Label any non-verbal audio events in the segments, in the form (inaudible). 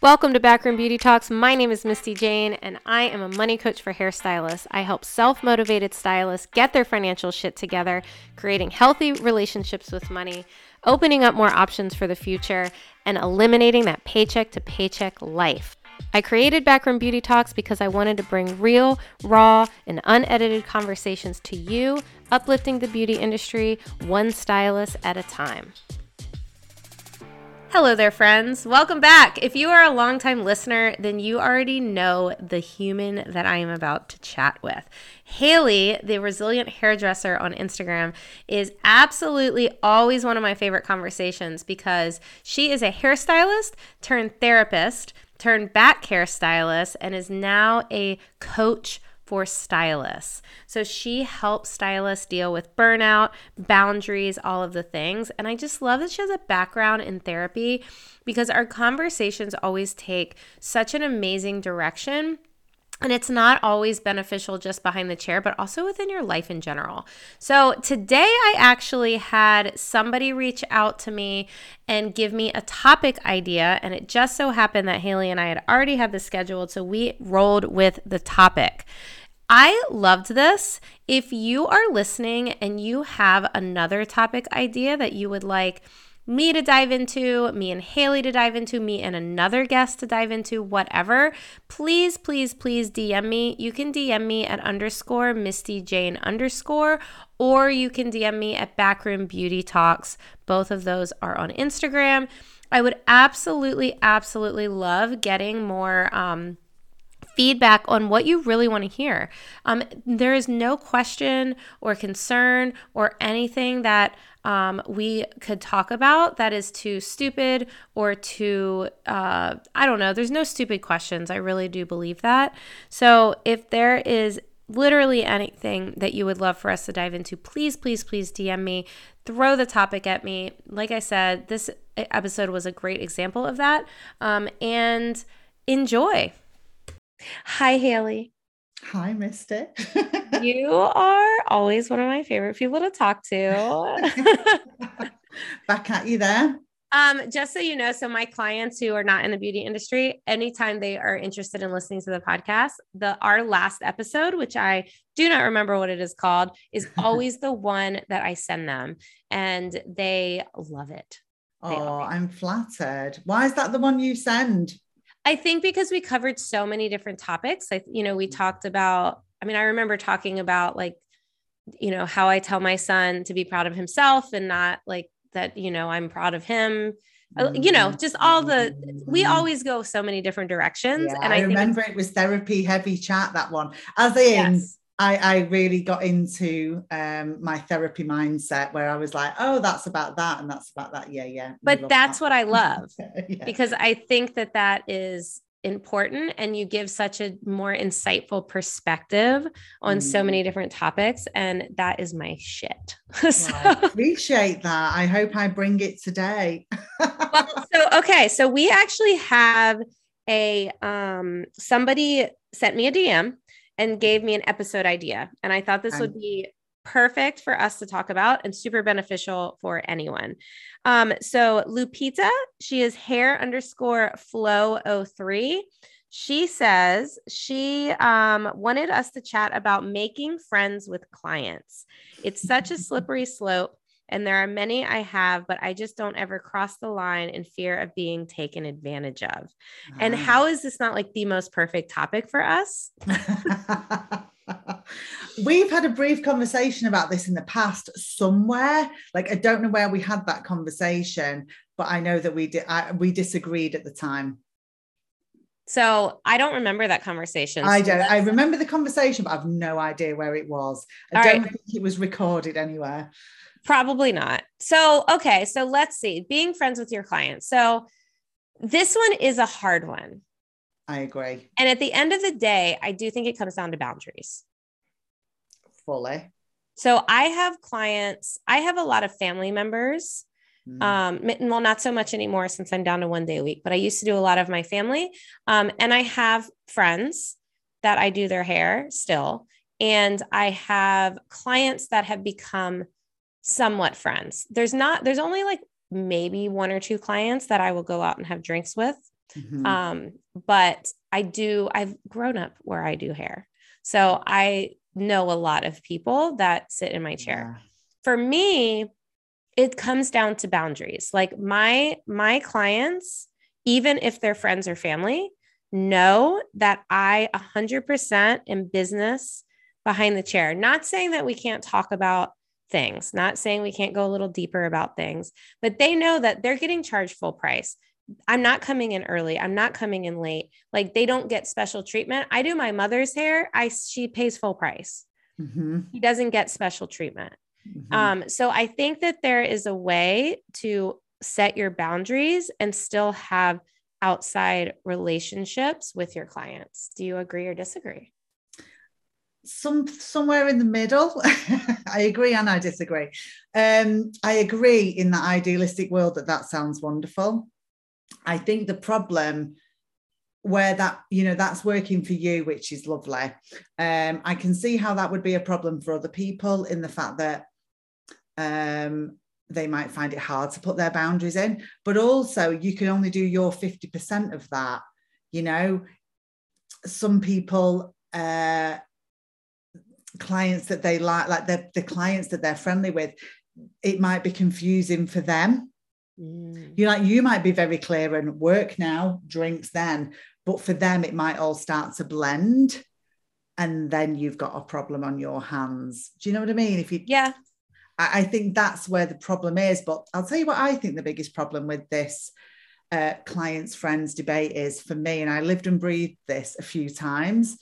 Welcome to Backroom Beauty Talks. My name is Misty Jane, and I am a money coach for hairstylists. I help self motivated stylists get their financial shit together, creating healthy relationships with money, opening up more options for the future, and eliminating that paycheck to paycheck life. I created Backroom Beauty Talks because I wanted to bring real, raw, and unedited conversations to you, uplifting the beauty industry one stylist at a time. Hello there, friends. Welcome back. If you are a longtime listener, then you already know the human that I am about to chat with. Haley, the resilient hairdresser on Instagram, is absolutely always one of my favorite conversations because she is a hairstylist turned therapist, turned back hairstylist, and is now a coach for stylists. So she helps stylists deal with burnout, boundaries, all of the things. And I just love that she has a background in therapy because our conversations always take such an amazing direction and it's not always beneficial just behind the chair, but also within your life in general. So today I actually had somebody reach out to me and give me a topic idea. And it just so happened that Haley and I had already had this scheduled. So we rolled with the topic. I loved this. If you are listening and you have another topic idea that you would like, me to dive into, me and Haley to dive into, me and another guest to dive into, whatever, please, please, please DM me. You can DM me at underscore Misty Jane underscore, or you can DM me at Backroom Beauty Talks. Both of those are on Instagram. I would absolutely, absolutely love getting more. Um, feedback on what you really want to hear. Um, there is no question or concern or anything that um, we could talk about that is too stupid or too, uh, I don't know, there's no stupid questions. I really do believe that. So if there is literally anything that you would love for us to dive into, please, please, please DM me. Throw the topic at me. Like I said, this episode was a great example of that. Um, and enjoy. Hi, Haley. Hi, Misty. you (laughs) are always one of my favorite people to talk to. (laughs) Back at you there. Um, just so you know, so my clients who are not in the beauty industry, anytime they are interested in listening to the podcast, the our last episode, which I do not remember what it is called, is (laughs) always the one that I send them, and they love it. They oh, I'm flattered. Why is that the one you send? I think because we covered so many different topics. I, you know, we talked about, I mean, I remember talking about like, you know, how I tell my son to be proud of himself and not like that, you know, I'm proud of him. Uh, you know, just all the we mm-hmm. always go so many different directions. Yeah, and I, I remember it was therapy heavy chat that one. As in yes. I, I really got into um, my therapy mindset where I was like, oh, that's about that and that's about that. Yeah, yeah. But that's that. what I love (laughs) yeah. because I think that that is important and you give such a more insightful perspective on mm. so many different topics and that is my shit (laughs) so, well, I appreciate that i hope i bring it today well, so okay so we actually have a um somebody sent me a dm and gave me an episode idea. And I thought this would be perfect for us to talk about and super beneficial for anyone. Um, so Lupita, she is hair underscore flow 03. She says she um, wanted us to chat about making friends with clients. It's such a (laughs) slippery slope. And there are many I have, but I just don't ever cross the line in fear of being taken advantage of. And how is this not like the most perfect topic for us? (laughs) We've had a brief conversation about this in the past somewhere. Like I don't know where we had that conversation, but I know that we did. I, we disagreed at the time. So I don't remember that conversation. I don't. I remember the conversation, but I've no idea where it was. I All don't right. think it was recorded anywhere. Probably not. So, okay. So let's see. Being friends with your clients. So this one is a hard one. I agree And at the end of the day, I do think it comes down to boundaries. fully. So I have clients, I have a lot of family members. Mm. Um, well, not so much anymore since I'm down to one day a week, but I used to do a lot of my family. Um, and I have friends that I do their hair still. And I have clients that have become somewhat friends. There's not, there's only like maybe one or two clients that I will go out and have drinks with. Mhm. Um, but I do, I've grown up where I do hair. So I know a lot of people that sit in my chair. For me, it comes down to boundaries. Like my my clients, even if they're friends or family, know that I 100% am business behind the chair. Not saying that we can't talk about things, not saying we can't go a little deeper about things, but they know that they're getting charged full price. I'm not coming in early. I'm not coming in late. Like they don't get special treatment. I do my mother's hair. I she pays full price. Mhm. He doesn't get special treatment. Mhm. Um, so I think that there is a way to set your boundaries and still have outside relationships with your clients. Do you agree or disagree? Some somewhere in the middle. (laughs) I agree and I disagree. Um, I agree in the idealistic world that that sounds wonderful. I think the problem where that you know that's working for you, which is lovely. Um, I can see how that would be a problem for other people in the fact that um, they might find it hard to put their boundaries in, but also you can only do your fifty percent of that. You know, some people. Uh, clients that they like, like the, the clients that they're friendly with, it might be confusing for them. You like you might be very clear and work now, drinks then, but for them it might all start to blend, and then you've got a problem on your hands. Do you know what I mean? If you, Yeah. I, I think that's where the problem is. But I'll tell you what I think the biggest problem with this uh, clients friends debate is for me, and I lived and breathed this a few times,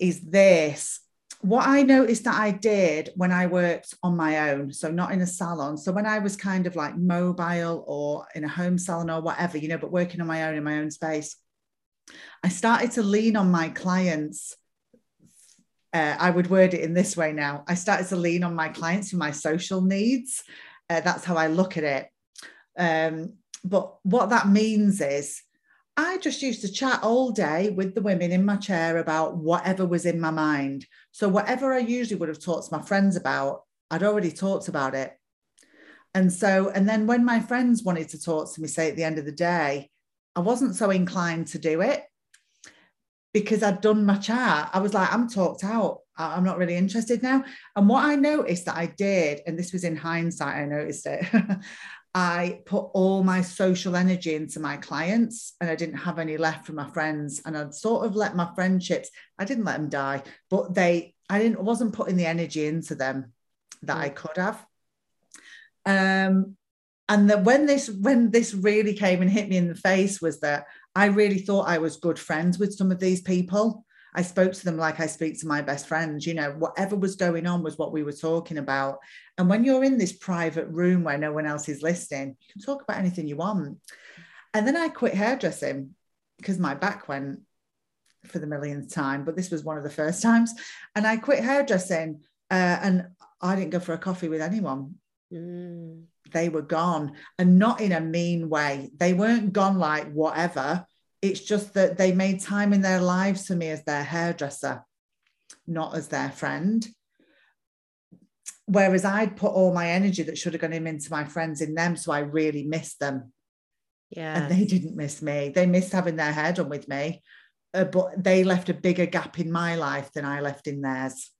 is this what I noticed that I did when I worked on my own, so not in a salon. So when I was kind of like mobile or in a home salon or whatever, you know, but working on my own in my own space, I started to lean on my clients. Uh, I would word it in this way now. I started to lean on my clients for my social needs. Uh, that's how I look at it. Um, but what that means is I just used to chat all day with the women in my chair about whatever was in my mind. So, whatever I usually would have talked to my friends about, I'd already talked about it. And so, and then when my friends wanted to talk to me, say at the end of the day, I wasn't so inclined to do it because I'd done my chat. I was like, I'm talked out. I'm not really interested now. And what I noticed that I did, and this was in hindsight, I noticed it. (laughs) I put all my social energy into my clients and I didn't have any left for my friends. And I'd sort of let my friendships, I didn't let them die, but they, I didn't, wasn't putting the energy into them that I could have. Um, and that when this, when this really came and hit me in the face was that I really thought I was good friends with some of these people. I spoke to them like I speak to my best friends. You know, whatever was going on was what we were talking about. And when you're in this private room where no one else is listening, you can talk about anything you want. And then I quit hairdressing because my back went for the millionth time, but this was one of the first times. And I quit hairdressing uh, and I didn't go for a coffee with anyone. Mm. They were gone and not in a mean way. They weren't gone like whatever. It's just that they made time in their lives for me as their hairdresser, not as their friend. Whereas I'd put all my energy that should have gone into my friends in them. So I really missed them. Yeah. And they didn't miss me. They missed having their hair done with me. uh, but they left a bigger gap in my life than I left in theirs.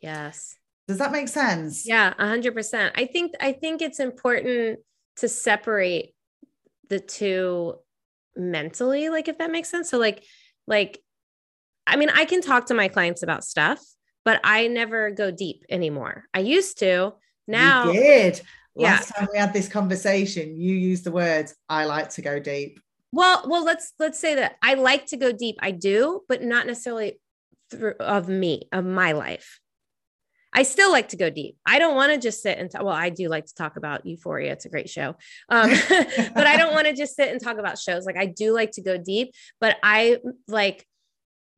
Yes. Does that make sense? Yeah, a hundred percent. I think I think it's important to separate the two mentally, like if that makes sense. So like, like, I mean, I can talk to my clients about stuff, but I never go deep anymore. I used to. Now you did. Last yeah. time we had this conversation, you used the words "I like to go deep." Well, well, let's let's say that I like to go deep. I do, but not necessarily through of me, of my life. I still like to go deep. I don't want to just sit and talk. Well, I do like to talk about Euphoria. It's a great show. Um, (laughs) but I don't want to just sit and talk about shows. Like I do like to go deep, but I like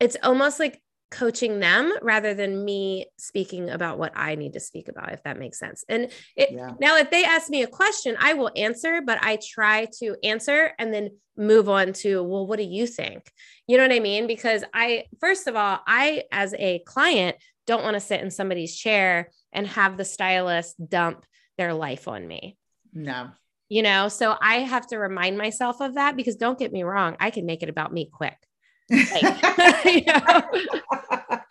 it's almost like coaching them rather than me speaking about what I need to speak about, if that makes sense. And it, yeah. now, if they ask me a question, I will answer, but I try to answer and then move on to, well, what do you think? You know what I mean? Because I, first of all, I, as a client, don't want to sit in somebody's chair and have the stylist dump their life on me. No. You know, so I have to remind myself of that because don't get me wrong, I can make it about me quick. Like, (laughs) you know?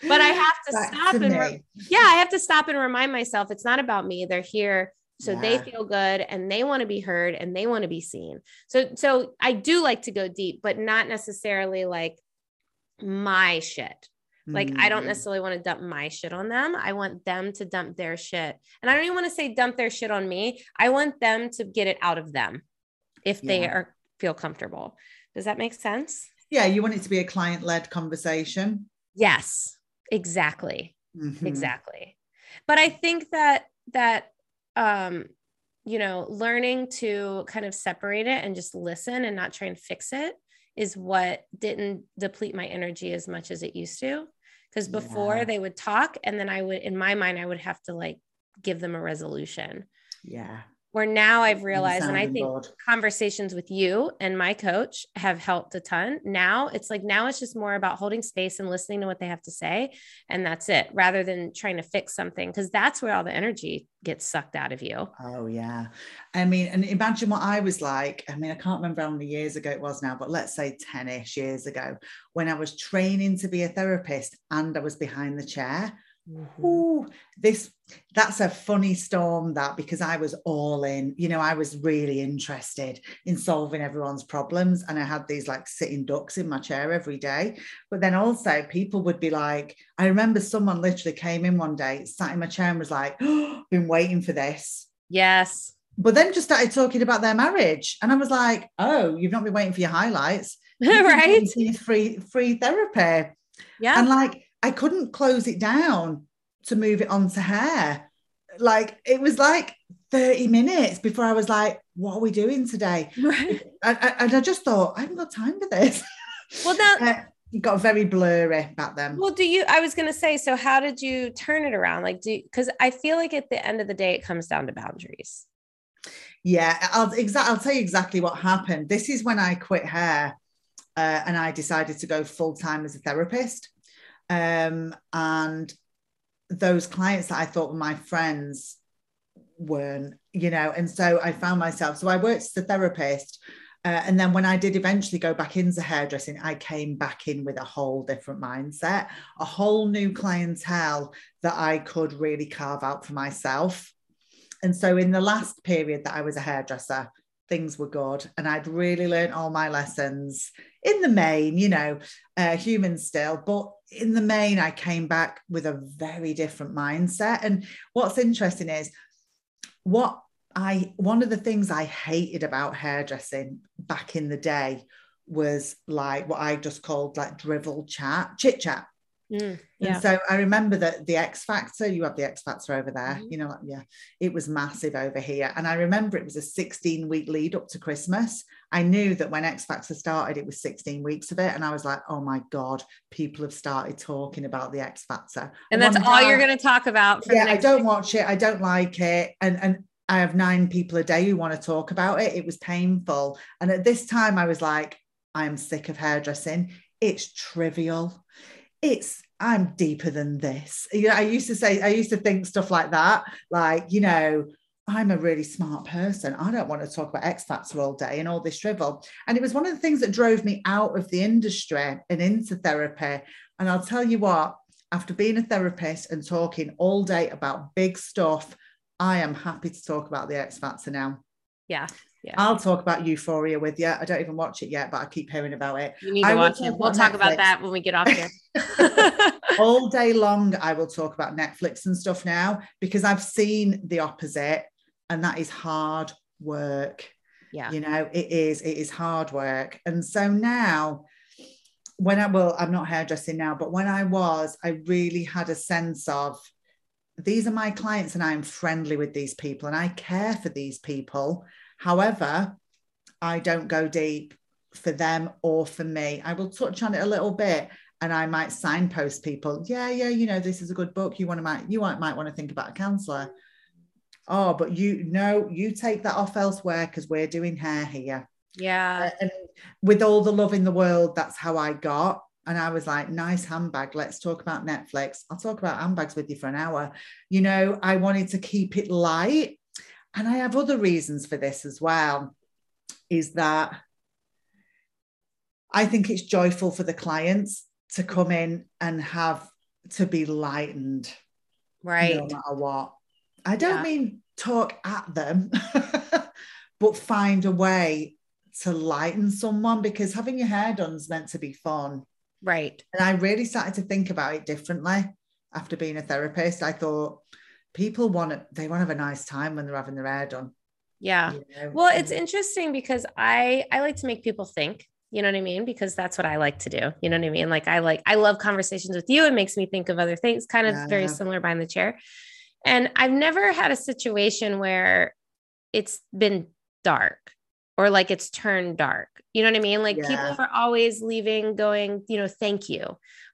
but I have to That's stop and re- yeah, I have to stop and remind myself it's not about me. They're here so yeah. they feel good and they want to be heard and they want to be seen. So so I do like to go deep, but not necessarily like my shit. Like mm-hmm. I don't mm. necessarily want to dump my shit on them. I want them to dump their shit. And I don't even want to say dump their shit on me. I want them to get it out of them if yeah. they are feel comfortable. Does that make sense? Yeah, you want it to be a client led conversation. Yes, exactly. Mm-hmm. Exactly. But I think that that um you know, learning to kind of separate it and just listen and not try and fix it is what didn't deplete my energy as much as it used to. Because before yeah. they would talk, and then I would, in my mind, I would have to like give them a resolution. Yeah where now I've realized, and I think conversations with you and my coach have helped a ton. Now it's like, now it's just more about holding space and listening to what they have to say. And that's it, rather than trying to fix something, because that's where all the energy gets sucked out of you. Oh, yeah. I mean, and imagine what I was like. I mean, I can't remember how many years ago it was now, but let's say 10 ish years ago when I was training to be a therapist and I was behind the chair. Mm-hmm. Ooh, this that's a funny storm that because I was all in, you know, I was really interested in solving everyone's problems. And I had these like sitting ducks in my chair every day. But then also people would be like, I remember someone literally came in one day, sat in my chair and was like, oh, (gasps) been waiting for this. Yes. But then just started talking about their marriage. And I was like, oh, you've not been waiting for your highlights. (laughs) right. Free free therapy. Yeah. And like I couldn't close it down to move it on to hair. Like it was like 30 minutes before I was like, what are we doing today? Right. And, and I just thought, I haven't got time for this. Well, now (laughs) uh, got very blurry back then. Well, do you? I was going to say, so how did you turn it around? Like, do because I feel like at the end of the day, it comes down to boundaries. Yeah, I'll exact. I'll tell you exactly what happened. This is when I quit hair, uh, and I decided to go full time as a therapist. Um, and those clients that I thought were my friends weren't, you know, and so I found myself. So I worked as a therapist. Uh, and then when I did eventually go back into hairdressing, I came back in with a whole different mindset, a whole new clientele that I could really carve out for myself. And so in the last period that I was a hairdresser, things were good. And I'd really learned all my lessons in the main, you know, uh, human still. But in the main, I came back with a very different mindset. And what's interesting is what I, one of the things I hated about hairdressing back in the day was like what I just called like drivel chat, chit chat. Mm, yeah. And so I remember that the X Factor, you have the X Factor over there, mm-hmm. you know, yeah, it was massive over here. And I remember it was a 16 week lead up to Christmas. I knew that when X Factor started, it was 16 weeks of it. And I was like, oh my God, people have started talking about the X Factor. And that's all you're going to talk about. yeah, I don't watch it. I don't like it. And, and, I have nine people a day who want to talk about it. It was painful. And at this time, I was like, I'm sick of hairdressing. It's trivial it's I'm deeper than this. You know, I used to say, I used to think stuff like that, like, you know, I'm a really smart person. I don't want to talk about X Factor all day and all this drivel. And it was one of the things that drove me out of the industry and into therapy. And I'll tell you what, after being a therapist and talking all day about big stuff, I am happy to talk about the X Factor now. Yeah. Yeah. I'll talk about Euphoria with you. I don't even watch it yet, but I keep hearing about it. You need to watch it. We'll talk Netflix. about that when we get off here. (laughs) (laughs) All day long, I will talk about Netflix and stuff now because I've seen the opposite, and that is hard work. Yeah. You know, it is, it is hard work. And so now, when I well, I'm not hairdressing now, but when I was, I really had a sense of these are my clients and I'm friendly with these people and I care for these people However, I don't go deep for them or for me. I will touch on it a little bit and I might signpost people. Yeah, yeah, you know, this is a good book. You want to might you might, might want to think about a counselor. Oh, but you know, you take that off elsewhere because we're doing hair here. Yeah. Uh, and with all the love in the world, that's how I got. And I was like, nice handbag. Let's talk about Netflix. I'll talk about handbags with you for an hour. You know, I wanted to keep it light and I have other reasons for this as well, is that I think it's joyful for the clients to come in and have to be lightened. Right. No matter what. I don't yeah. mean talk at them, (laughs) but find a way to lighten someone because having your hair done is meant to be fun. Right. And I really started to think about it differently after being a therapist. I thought, people want to they want to have a nice time when they're having their hair done. Yeah. You know? well it's interesting because i i like to make people think you know what i mean? Because that's what i like to do. You know what i mean? Like i like i love conversations with you. It makes me think of other things kind of yeah. very similar behind the chair. And i've never had a situation where it's been dark or like it's turned dark you know what i mean like yeah. people are always leaving going you know thank you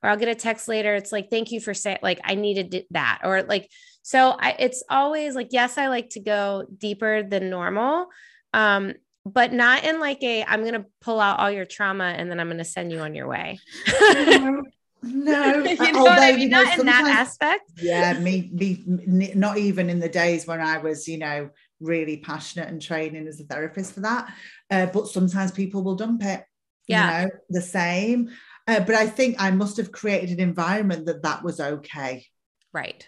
or i'll get a text later it's like thank you for saying like i needed that or like so I, it's always like, yes, I like to go deeper than normal. Um, but not in like a I'm going to pull out all your trauma and then I'm going to send you on your way. no, (laughs) you know although, I mean? you know, not in that aspect. Yeah, me, me, not even in the days when I was, you know, really passionate and training as a therapist for that. Uh, but sometimes people will dump it. Yeah, you know, the same. Uh, but I think I must have created an environment that that was okay. Right.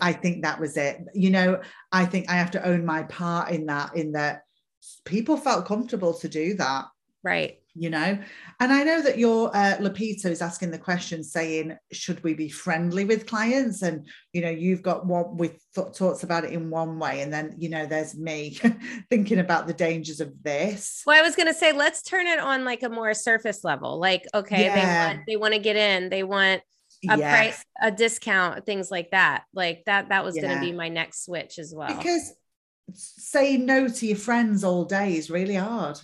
I think that was it. You know, I think I have to own my part in that, in that people felt comfortable to do that. Right. You know, and I know that your uh, Lupita is asking the question saying, should we be friendly with clients? And, you know, you've got what we th- talks about it in one way. And then, you know, there's me (laughs) thinking about the dangers of this. Well, I was going to say, let's turn it on like a more surface level. Like, okay, yeah. they want, they want to get in, they want, a yes. price a discount things like that like that that was yeah. going to be my next switch as well because saying no to your friends all day is really hard.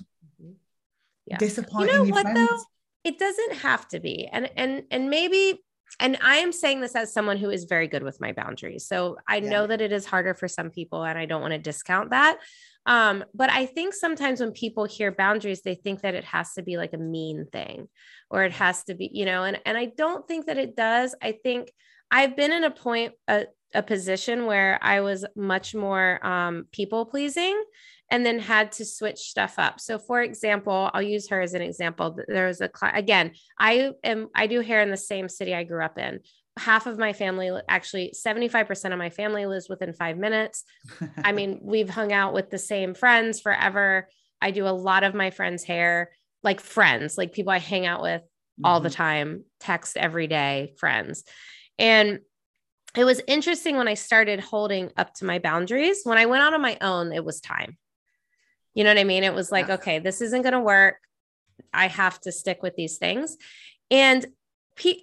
Yeah disappointing you know what friends. though it doesn't have to be and and and maybe and I am saying this as someone who is very good with my boundaries. So I yeah. know that it is harder for some people, and I don't want to discount that. Um, but I think sometimes when people hear boundaries, they think that it has to be like a mean thing or it has to be, you know, and, and I don't think that it does. I think I've been in a point, a, a position where I was much more um, people pleasing and then had to switch stuff up. So for example, I'll use her as an example. There was a client, again, I am, I do hair in the same city I grew up in half of my family actually 75% of my family lives within five minutes i mean (laughs) we've hung out with the same friends forever i do a lot of my friends hair like friends like people i hang out with mm-hmm. all the mm-hmm. time text every day friends and it was interesting when i started holding up to my boundaries when i went out on my own it was time you know what i mean it was like yeah. okay this isn't going to work i have to stick with these things and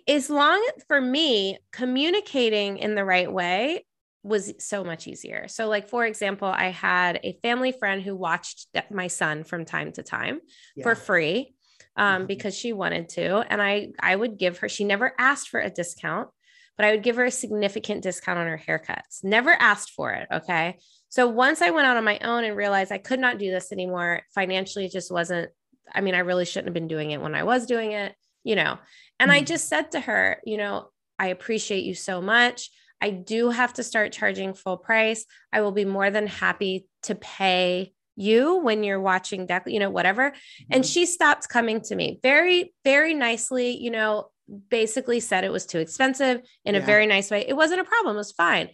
as long for me communicating in the right way was so much easier. So like for example, I had a family friend who watched my son from time to time yeah. for free um, mm-hmm. because she wanted to and I I would give her she never asked for a discount, but I would give her a significant discount on her haircuts. Never asked for it, okay? So once I went out on my own and realized I could not do this anymore, financially it just wasn't I mean, I really shouldn't have been doing it when I was doing it, you know. And mm-hmm. I just said to her, you know, I appreciate you so much. I do have to start charging full price. I will be more than happy to pay you when you're watching deck, you know, whatever. Mm-hmm. And she stopped coming to me very, very nicely, you know, basically said it was too expensive in yeah. a very nice way. It wasn't a problem, it was fine.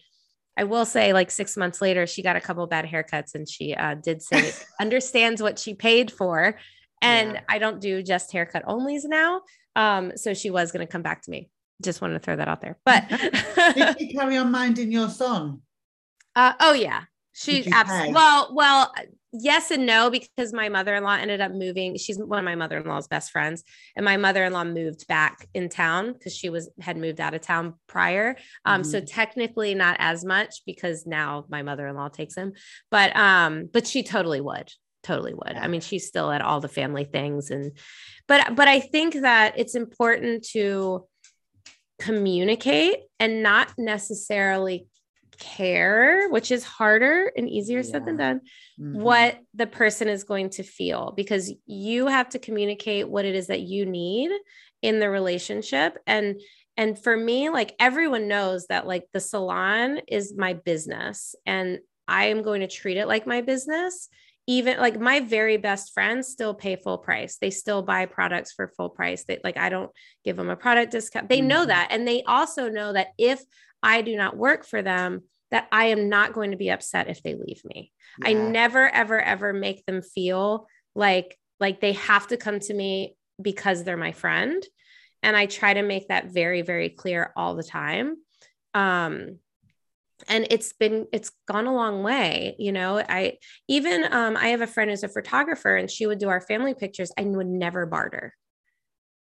I will say, like six months later, she got a couple bad haircuts and she uh, did say (laughs) understands what she paid for. And yeah. I don't do just haircut onlys now. Um, so she was going to come back to me. Just wanted to throw that out there. But (laughs) did you (laughs) carry on minding your son? Uh, oh yeah, she absolutely. Well, well, yes and no because my mother-in-law ended up moving she's one of my mother-in-law's best friends and my mother-in-law moved back in town because she was had moved out of town prior um mm-hmm. so technically not as much because now my mother-in-law takes him but um but she totally would totally would yeah. i mean she's still at all the family things and but but i think that it's important to communicate and not necessarily care, which is harder and easier yeah. said than done, mm-hmm. what the person is going to feel because you have to communicate what it is that you need in the relationship and and for me like everyone knows that like the salon is my business and I am going to treat it like my business even like my very best friends still pay full price they still buy products for full price they like i don't give them a product discount they mm-hmm. know that and they also know that if I do not work for them, that I am not going to be upset if they leave me. Yeah. I never, ever, ever make them feel like like they have to come to me because they're my friend. And I try to make that very, very clear all the time. Um, and it's been it's gone a long way you know i even um i have a friend who's a photographer and she would do our family pictures i would never barter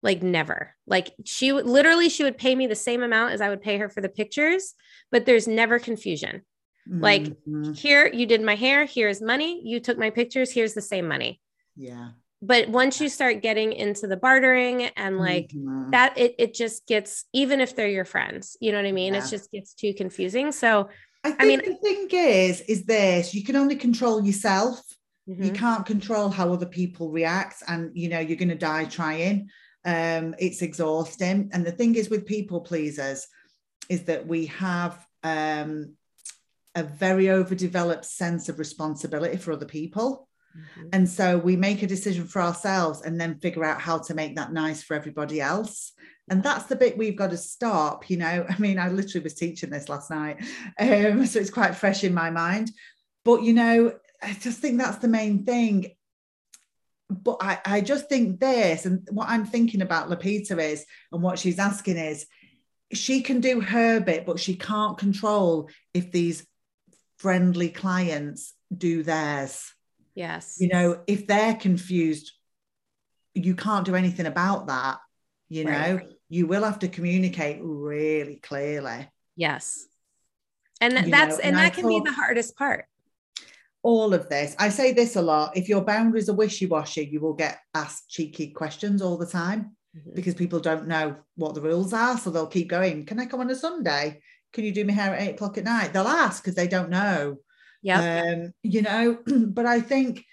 like never like she would literally she would pay me the same amount as i would pay her for the pictures but there's never confusion mm-hmm. like here you did my hair here's money you took my pictures here's the same money yeah but once you start getting into the bartering and like mm-hmm. that it, it just gets even if they're your friends you know what i mean yeah. it just gets too confusing so I, I mean the thing is is this you can only control yourself mm-hmm. you can't control how other people react and you know you're going to die trying um, it's exhausting. And the thing is with people pleasers is that we have um, a very overdeveloped sense of responsibility for other people. Mm-hmm. And so we make a decision for ourselves and then figure out how to make that nice for everybody else. And that's the bit we've got to stop. You know, (laughs) I mean, I literally was teaching this last night. Um, so it's quite fresh in my mind. But, you know, I just think that's the main thing but I, I just think this and what I'm thinking about Lupita is and what she's asking is she can do her bit, but she can't control if these friendly clients do theirs. Yes. You know, if they're confused, you can't do anything about that. You know, you will have to communicate really clearly. Yes. And you that's know, and, and that I can thought, be the hardest part all of this. I say this a lot. If your boundaries are wishy washy, you will get asked cheeky questions all the time mm-hmm. because people don't know what the rules are. So they'll keep going. Can I come on a Sunday? Can you do my hair at eight o'clock at night? They'll ask because they don't know. Yeah. Um, you know, (clears throat) but I think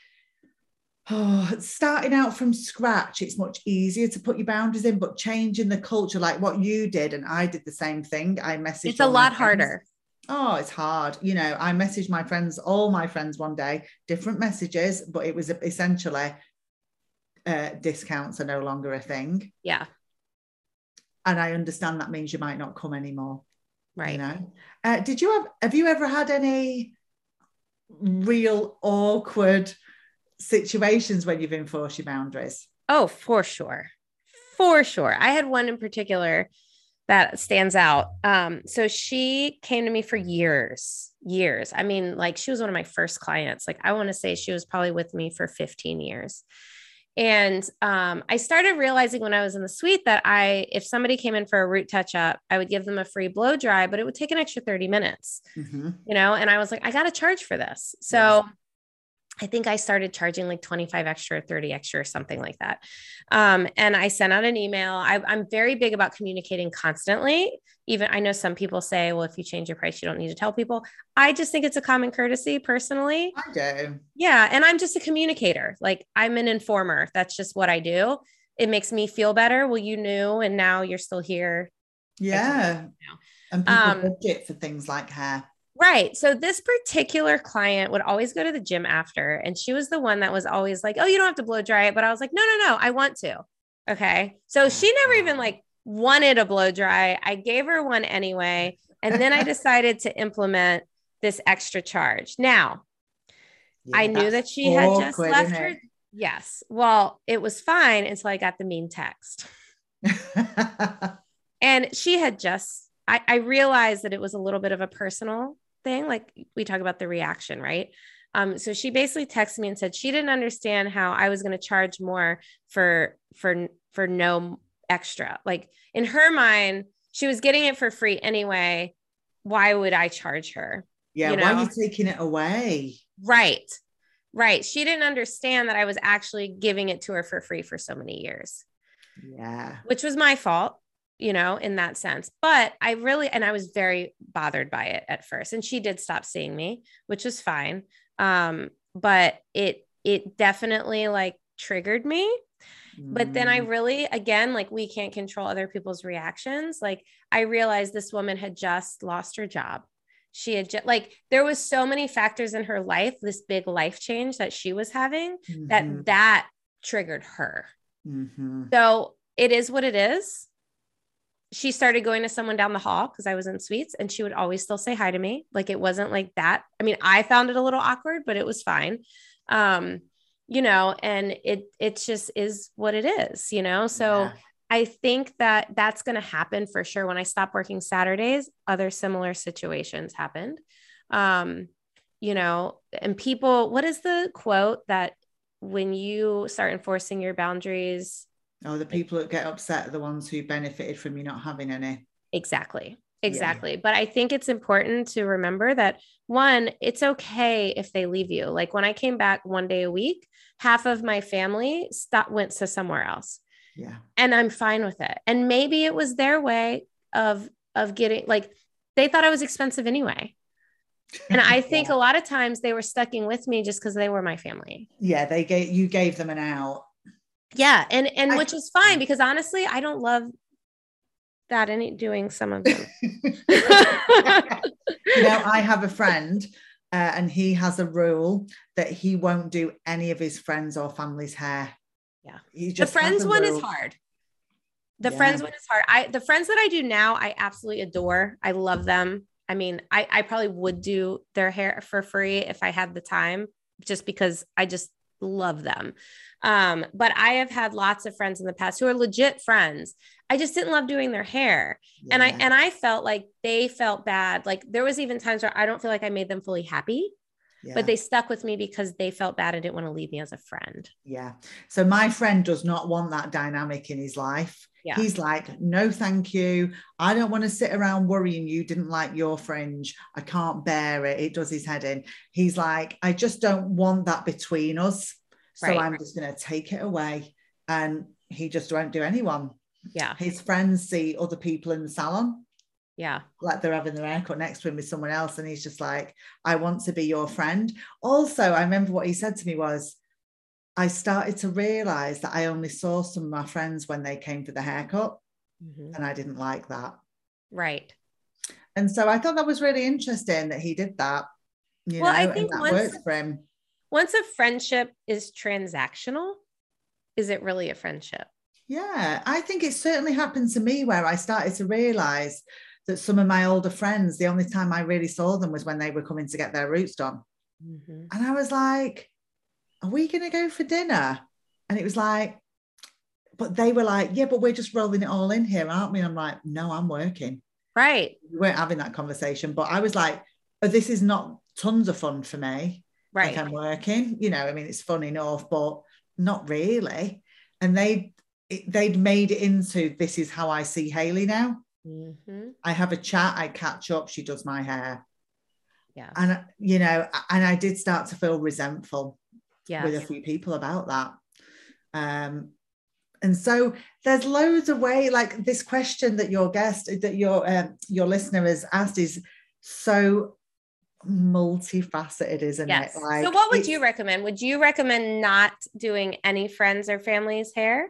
oh, starting out from scratch, it's much easier to put your boundaries in, but changing the culture like what you did, and I did the same thing. I messaged. It's a lot harder oh it's hard. You know i messaged my friends all my friends one day different messages but it was essentially uh, discounts are no longer a thing. Yeah. And i understand that means you might not come anymore right. you know. Uh, did you have have you ever had any real awkward situations when you've enforced your boundaries? Oh for sure. For sure. I had one in particular that stands out. Um, so she came to me for years, years. I mean, like she was one of my first clients. Like I want to say she was probably with me for 15 years. And um, I started realizing when I was in the suite that I, if somebody came in for a root touch up, I would give them a free blow dry, but it would take an extra 30 minutes, mm-hmm. you know? And I was like, I got to charge for this. So I think I started charging like 25 extra, 30 extra, or something like that. Um, and I sent out an email. I, I'm very big about communicating constantly. Even I know some people say, well, if you change your price, you don't need to tell people. I just think it's a common courtesy personally. I do. Yeah. And I'm just a communicator. Like I'm an informer. That's just what I do. It makes me feel better. Well, you knew, and now you're still here. Yeah. And people Um, budget for things like hair. Right. So this particular client would always go to the gym after, and she was the one that was always like, "Oh, you don't have to blow dry it," but I was like, "No, no, no, I want to." Okay. So she never even like wanted a blow dry. I gave her one anyway, and then I (laughs) decided to implement this extra charge. Now, I knew that she had just left her. Yes. Well, it was fine until I got the mean text. (laughs) And she had just, I, I realized that it was a little bit of a personal thing. Like we talk about the reaction, right? Um, so she basically texted me and said she didn't understand how I was going to charge more for for for no extra. Like in her mind, she was getting it for free anyway. Why would I charge her? yeah, You why are you taking it away? Right. Right. She didn't understand that I was actually giving it to her for free for so many years. Yeah. which was my fault, you know, in that sense. But I really, and I was very bothered by it at first. And she did stop seeing me, which was fine. Um, but it, it definitely like triggered me. But then I Mm, really, again, like we can't control other people's reactions. Like I realized this woman had just lost her job. She had just like there was so many factors in her life, this big life change that she was having that mhm, that triggered her. mhm. So it is what it is. She started going to someone down the hall because I was in suites and she would always still say hi to me. Like it wasn't like that. I mean, I found it a little awkward, but it was fine. Um, you know, and it it just is what it is, you know. So Yeah. I think that that's going to happen for sure. When I stopped working Saturdays, other similar situations happened. Um, you know, and people, what is the quote that when you start enforcing your boundaries, Oh, the people that get upset are the ones who benefited from you not having any. Exactly. Exactly. But I think it's important to remember that one, it's okay if they leave you. Like when I came back one day a week, half of my family stopped, went to somewhere else. Yeah. And I'm fine with it. And maybe it was their way of of getting like they thought I was expensive anyway. And I (laughs) think a lot of times they were stucking with me just because they were my family. yeah, they gave you gave them an out. Yeah. And and which is fine because honestly, I don't love that any doing some of them. (laughs) you know, I have a friend, uh, and he has a rule that he won't do any of his friends or family's hair. Yeah. he the just has friends one is hard the Yeah. friends one is hard i the friends that i do now i absolutely adore i love them i mean i i probably would do their hair for free if i had the time just because i just love them um but i have had lots of friends in the past who are legit friends i just didn't love doing their hair and i and i felt like they felt bad like there was even times where i don't feel like i made them fully happy Yeah. but they stuck with me because they felt bad and didn't want to leave me as a friend Yeah. So my friend does not want that dynamic in his life. Yeah. He's like, no, thank you. I don't want to sit around worrying you didn't like your fringe. I can't bear it. It does his head in. He's like, I just don't want that between us. So Right. I'm just going to take it away. And he just won't do anyone. yeah His friends see other people in the salon, yeah like they're having their haircut next to him with someone else. And he's just like, I want to be your friend. Also, I remember what he said to me was, I started to realize that I only saw some of my friends when they came for the haircut, Mhm. and I didn't like that. right And so I thought that was really interesting that he did that. You Well, know, I think that once- works for him. once a friendship is transactional, is it really a friendship? Yeah, I think it certainly happened to me where I started to realize that some of my older friends, the only time I really saw them was when they were coming to get their roots done. Mm-hmm. And I was like, Are we going to go for dinner? And it was like, But they were like, Yeah, but we're just rolling it all in here, aren't we? And I'm like, No, I'm working. Right, We weren't having that conversation. But I was like, oh, This is not tons of fun for me. right. Like I'm working, you know, I mean, it's fun enough, but not really. And they, it- they'd made it into this is how I see Haley now. hmm I have a chat, I catch up, she does my hair. Yeah. And, you know, and I did start to feel resentful Yeah. with a few people about that. Um, and so there's loads of way, like this question that your guest, that your um, your listener has asked is so multifaceted, isn't Yes. it? Like, so, what would you recommend? Would you recommend not doing any friends or family's hair?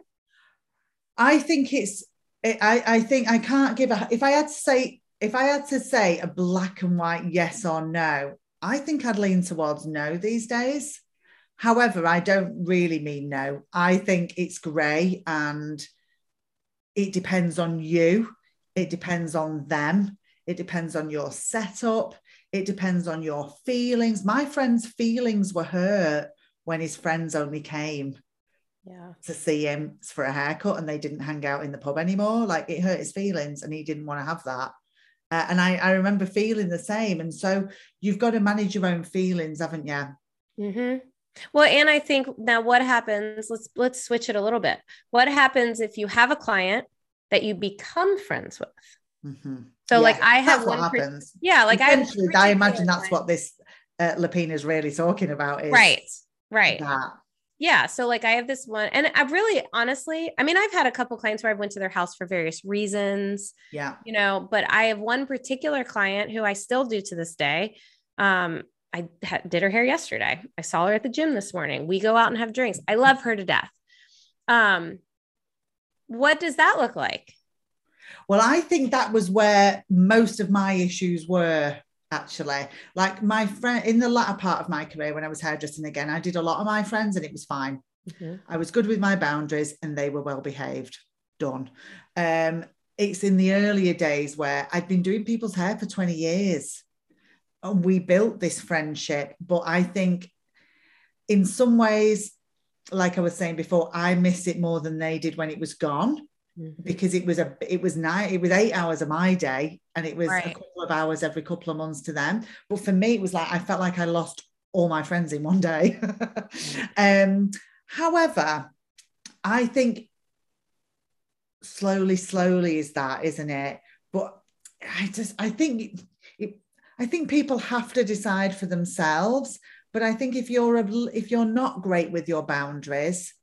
I think it's. I I think I can't give a. If I had to say if I had to say a black and white yes or no, I think I'd lean towards no these days. However, I don't really mean no. I think it's grey and it depends on you, it depends on them, it depends on your setup, it depends on your feelings. My friend's feelings were hurt when his friends only came yeah. to see him for a haircut and they didn't hang out in the pub anymore. Like it hurt his feelings and he didn't want to have that. Uh, and I, I remember feeling the same. And so you've got to manage your own feelings, haven't you? Mm-hmm. Well, and I think now what happens, let's let's switch it a little bit. What happens if you have a client that you become friends with? Mm-hmm. So, yeah, like, I have what happens. yeah, like I, I imagine that's client. what this uh, Lupita is really talking about. Is right, right. That yeah so like i have this one and i really honestly i mean i've had a couple clients where i went to their house for various reasons yeah you know but i have one particular client who i still do to this day um i ha- did her hair yesterday i saw her at the gym this morning we go out and have drinks i love her to death um what does that look like well i think that was where most of my issues were actually. Like my friend in the latter part of my career, when I was hairdressing again, I did a lot of my friends and it was fine. Mm-hmm. I was good with my boundaries and they were well behaved. Done. Um, it's in the earlier days where I'd been doing people's hair for 20 years and we built this friendship. But I think in some ways, like I was saying before, I miss it more than they did when it was gone mm-hmm. because it was a it was night it was eight hours of my day and it was right. a couple of hours every couple of months to them but for me it was like i felt like i lost all my friends in one day (laughs) um however i think slowly slowly is that isn't it but i just i think i think people have to decide for themselves but i think if you're a, if you're not great with your boundaries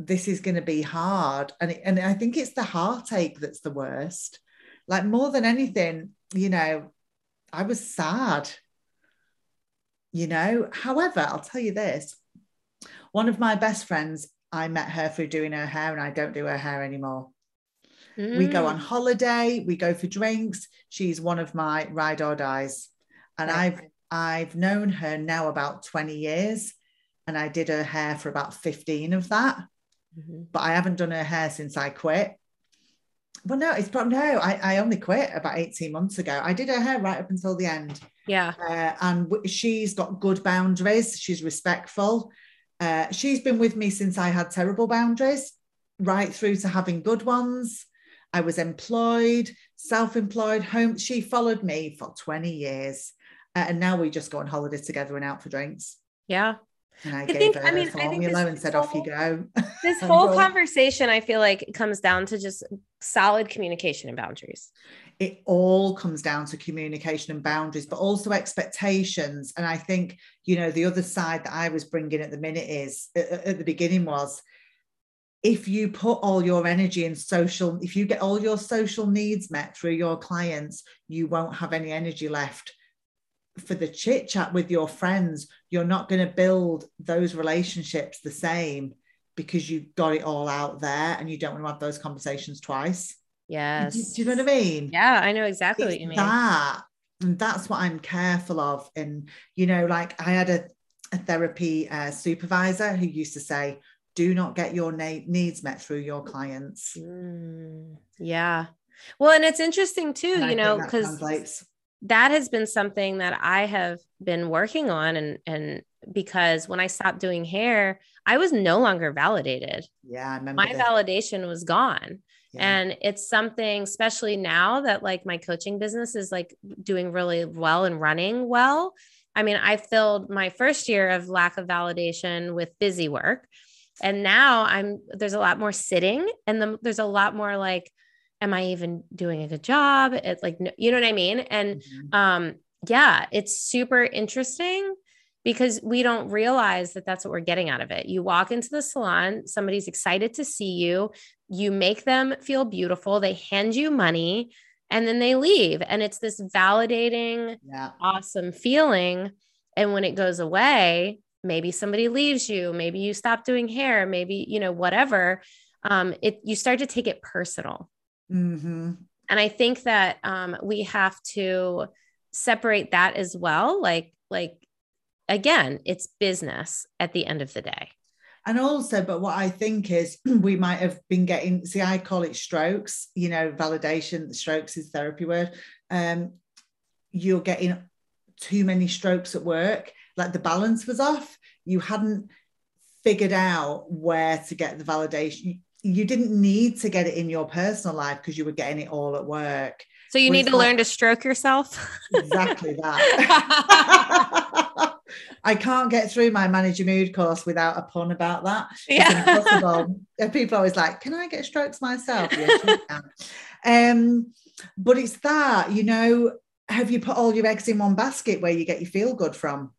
this is going to be hard. And, and I think it's the heartache that's the worst. Like more than anything, you know, I was sad. You know, however, I'll tell you this one of my best friends, I met her through doing her hair, and I don't do her hair anymore. Mm. We go on mm. holiday, we go for drinks. She's one of my ride or dies. And I've I've known her now about 20 years and I did her hair for about 15 of that mm-hmm. but I haven't done her hair since I quit. Well, no, it's probably no. I, I only quit about 18 months ago. I did her hair right up until the end. Yeah. Uh, and w- she's got good boundaries. She's respectful. Uh, she's been with me since I had terrible boundaries, right through to having good ones. I was employed, self employed, home. She followed me for 20 years. Uh, and now we just go on holiday together and out for drinks. Yeah. And I, I think, I mean, I think this, and said, whole, off you go. (laughs) this whole conversation, I feel like it comes down to just solid communication and boundaries. It all comes down to communication and boundaries, but also expectations. And I think, you know, the other side that I was bringing at the minute is at the beginning was if you put all your energy in social, if you get all your social needs met through your clients, you won't have any energy left for the chit chat with your friends, you're not going to build those relationships the same because you've got it all out there and you don't want to have those conversations twice. Yes. Do, do you know what I mean? Yeah, I know exactly it's what you mean. That and that's what I'm careful of. And you know, like I had a, a therapy uh, supervisor who used to say, "Do not get your na- needs met through your clients." Mm, yeah. Well, and it's interesting too, and you know, because that has been something that I have been working on and and because when I stopped doing hair, I was no longer validated. Yeah, I remember my that. validation was gone. Yeah. And it's something, especially now that like my coaching business is like doing really well and running well. I mean, I filled my first year of lack of validation with busy work. And now I'm there's a lot more sitting and the, there's a lot more like am I even doing a good job? It's like, you know what I mean? And mm-hmm. um, yeah, it's super interesting because we don't realize that that's what we're getting out of it. You walk into the salon, somebody's excited to see you, you make them feel beautiful, they hand you money, and then they leave. And it's this validating, yeah. awesome feeling. And when it goes away, maybe somebody leaves you, maybe you stop doing hair, maybe, you know, whatever. Um, it you start to take it personal. Mm-hmm. And I think that um, we have to separate that as well. Like, like again, it's business at the end of the day. And also, but what I think is (clears throat) we might have been getting, see, I call it strokes, you know, validation, strokes is therapy word. Um, you're getting too many strokes at work, like the balance was off. You hadn't figured out where to get the validation. You didn't need to get it in your personal life because you were getting it all at work. So you need to learn to stroke yourself. (laughs) Exactly that. (laughs) I can't get through my manager mood course without a pun about that. Yeah. People always like, can I get strokes myself? Yes, um, but it's that, you know, have you put all your eggs in one basket where you get your feel good from?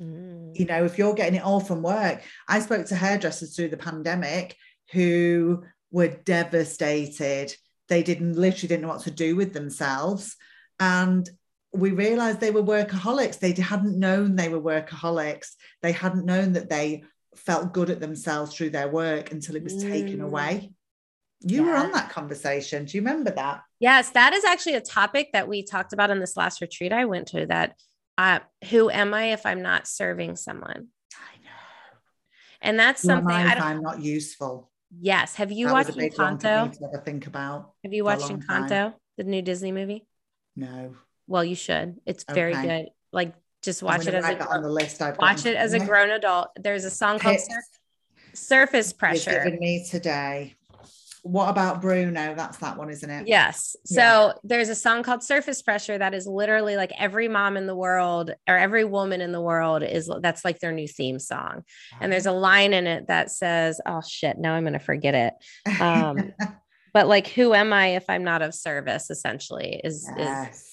Mm. You know, if you're getting it all from work. I spoke to hairdressers through the pandemic who were devastated. They didn't literally didn't know what to do with themselves. And we realized they were workaholics. They hadn't known they were workaholics. They hadn't known that they felt good at themselves through their work until it was mm. taken away. You yeah. were on that conversation. Do you remember that? Yes, that is actually a topic that we talked about in this last retreat I went to that uh, who am I if I'm not serving someone? I know. And that's who something I am not useful. Yes. Have you that watched Encanto? To think about. Have you watched Encanto, time. the new Disney movie? No. Well, you should. It's okay. very good. Like just watch it as a on the list. I've watch it as a grown adult. There's a song called Sur- Surface Pressure. Given me today. What about Bruno? That's that one, isn't it? Yes. So yeah. there's a song called Surface Pressure that is literally like every mom in the world or every woman in the world is that's like their new theme song. And there's a line in it that says, "Oh shit, now I'm going to forget it." Um, (laughs) but like, who am I if I'm not of service? Essentially, is yes. is